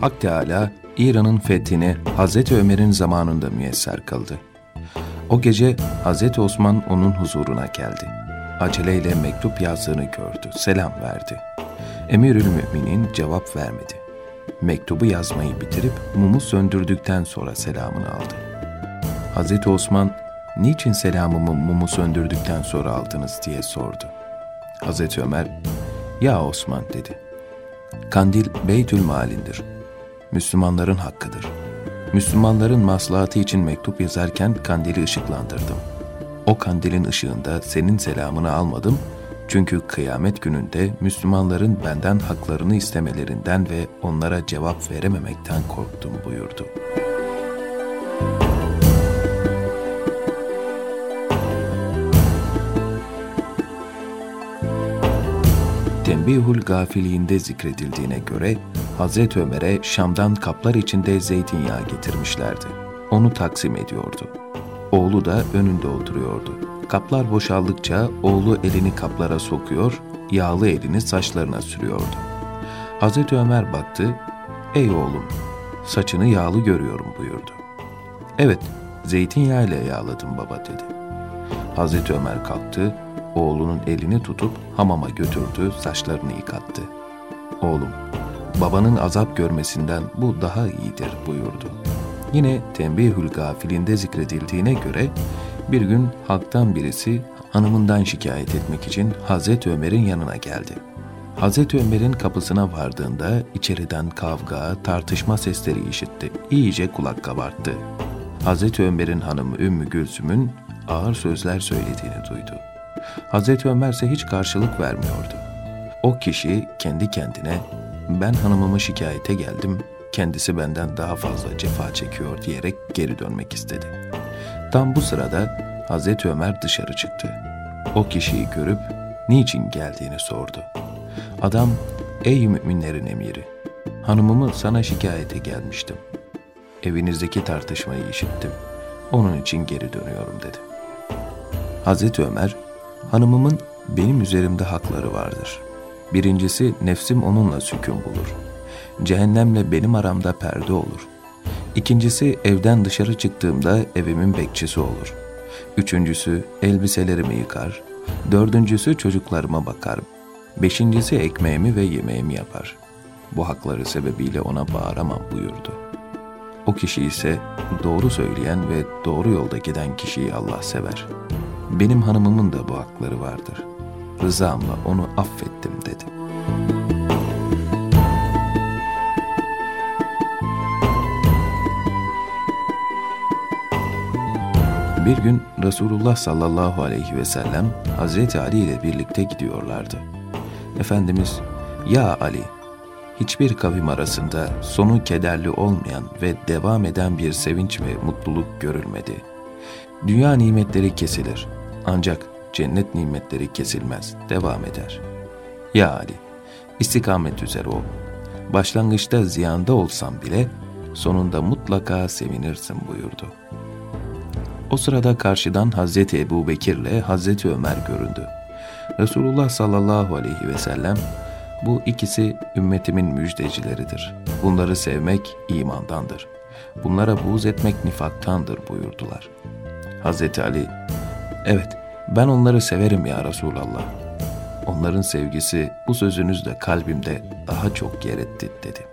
Hak Teala İran'ın fethini Hazreti Ömer'in zamanında müyesser kıldı. O gece Hazreti Osman onun huzuruna geldi. Aceleyle mektup yazdığını gördü, selam verdi. Emirül Müminin cevap vermedi. Mektubu yazmayı bitirip mumu söndürdükten sonra selamını aldı. Hazreti Osman, niçin selamımı mumu söndürdükten sonra aldınız diye sordu. Hazreti Ömer, ya Osman dedi. Kandil Beytül Malindir. Müslümanların hakkıdır. Müslümanların maslahatı için mektup yazarken kandili ışıklandırdım. O kandilin ışığında senin selamını almadım çünkü kıyamet gününde Müslümanların benden haklarını istemelerinden ve onlara cevap verememekten korktum buyurdu.'' Tembihul Gafiliğinde zikredildiğine göre Hazreti Ömer'e Şam'dan kaplar içinde zeytinyağı getirmişlerdi. Onu taksim ediyordu. Oğlu da önünde oturuyordu. Kaplar boşaldıkça oğlu elini kaplara sokuyor, yağlı elini saçlarına sürüyordu. Hazreti Ömer baktı, ''Ey oğlum, saçını yağlı görüyorum.'' buyurdu. ''Evet, zeytinyağıyla yağladım baba.'' dedi. Hazreti Ömer kalktı, oğlunun elini tutup hamama götürdü, saçlarını yıkattı. Oğlum, babanın azap görmesinden bu daha iyidir buyurdu. Yine Tembihül Gafilinde zikredildiğine göre bir gün halktan birisi hanımından şikayet etmek için Hazreti Ömer'in yanına geldi. Hazreti Ömer'in kapısına vardığında içeriden kavga, tartışma sesleri işitti. İyice kulak kabarttı. Hazreti Ömer'in hanımı Ümmü Gülsüm'ün ağır sözler söylediğini duydu. Hazreti Ömer ise hiç karşılık vermiyordu. O kişi kendi kendine ben hanımımı şikayete geldim, kendisi benden daha fazla cefa çekiyor diyerek geri dönmek istedi. Tam bu sırada Hazreti Ömer dışarı çıktı. O kişiyi görüp niçin geldiğini sordu. Adam, ey müminlerin emiri, hanımımı sana şikayete gelmiştim. Evinizdeki tartışmayı işittim. Onun için geri dönüyorum dedi. Hazreti Ömer, Hanımımın benim üzerimde hakları vardır. Birincisi nefsim onunla sükun bulur. Cehennemle benim aramda perde olur. İkincisi evden dışarı çıktığımda evimin bekçisi olur. Üçüncüsü elbiselerimi yıkar. Dördüncüsü çocuklarıma bakar. Beşincisi ekmeğimi ve yemeğimi yapar. Bu hakları sebebiyle ona bağıramam buyurdu. O kişi ise doğru söyleyen ve doğru yolda giden kişiyi Allah sever.'' benim hanımımın da bu hakları vardır. Rızamla onu affettim dedi. Bir gün Resulullah sallallahu aleyhi ve sellem Hazreti Ali ile birlikte gidiyorlardı. Efendimiz, ''Ya Ali, hiçbir kavim arasında sonu kederli olmayan ve devam eden bir sevinç ve mutluluk görülmedi. Dünya nimetleri kesilir, ancak cennet nimetleri kesilmez, devam eder. Ya Ali, istikamet üzere ol. Başlangıçta ziyanda olsam bile sonunda mutlaka sevinirsin buyurdu. O sırada karşıdan Hazreti Ebu Bekir ile Hazreti Ömer göründü. Resulullah sallallahu aleyhi ve sellem bu ikisi ümmetimin müjdecileridir. Bunları sevmek imandandır. Bunlara buğz etmek nifaktandır buyurdular. Hazreti Ali Evet, ben onları severim ya Resulallah. Onların sevgisi bu sözünüzle kalbimde daha çok yer etti dedi.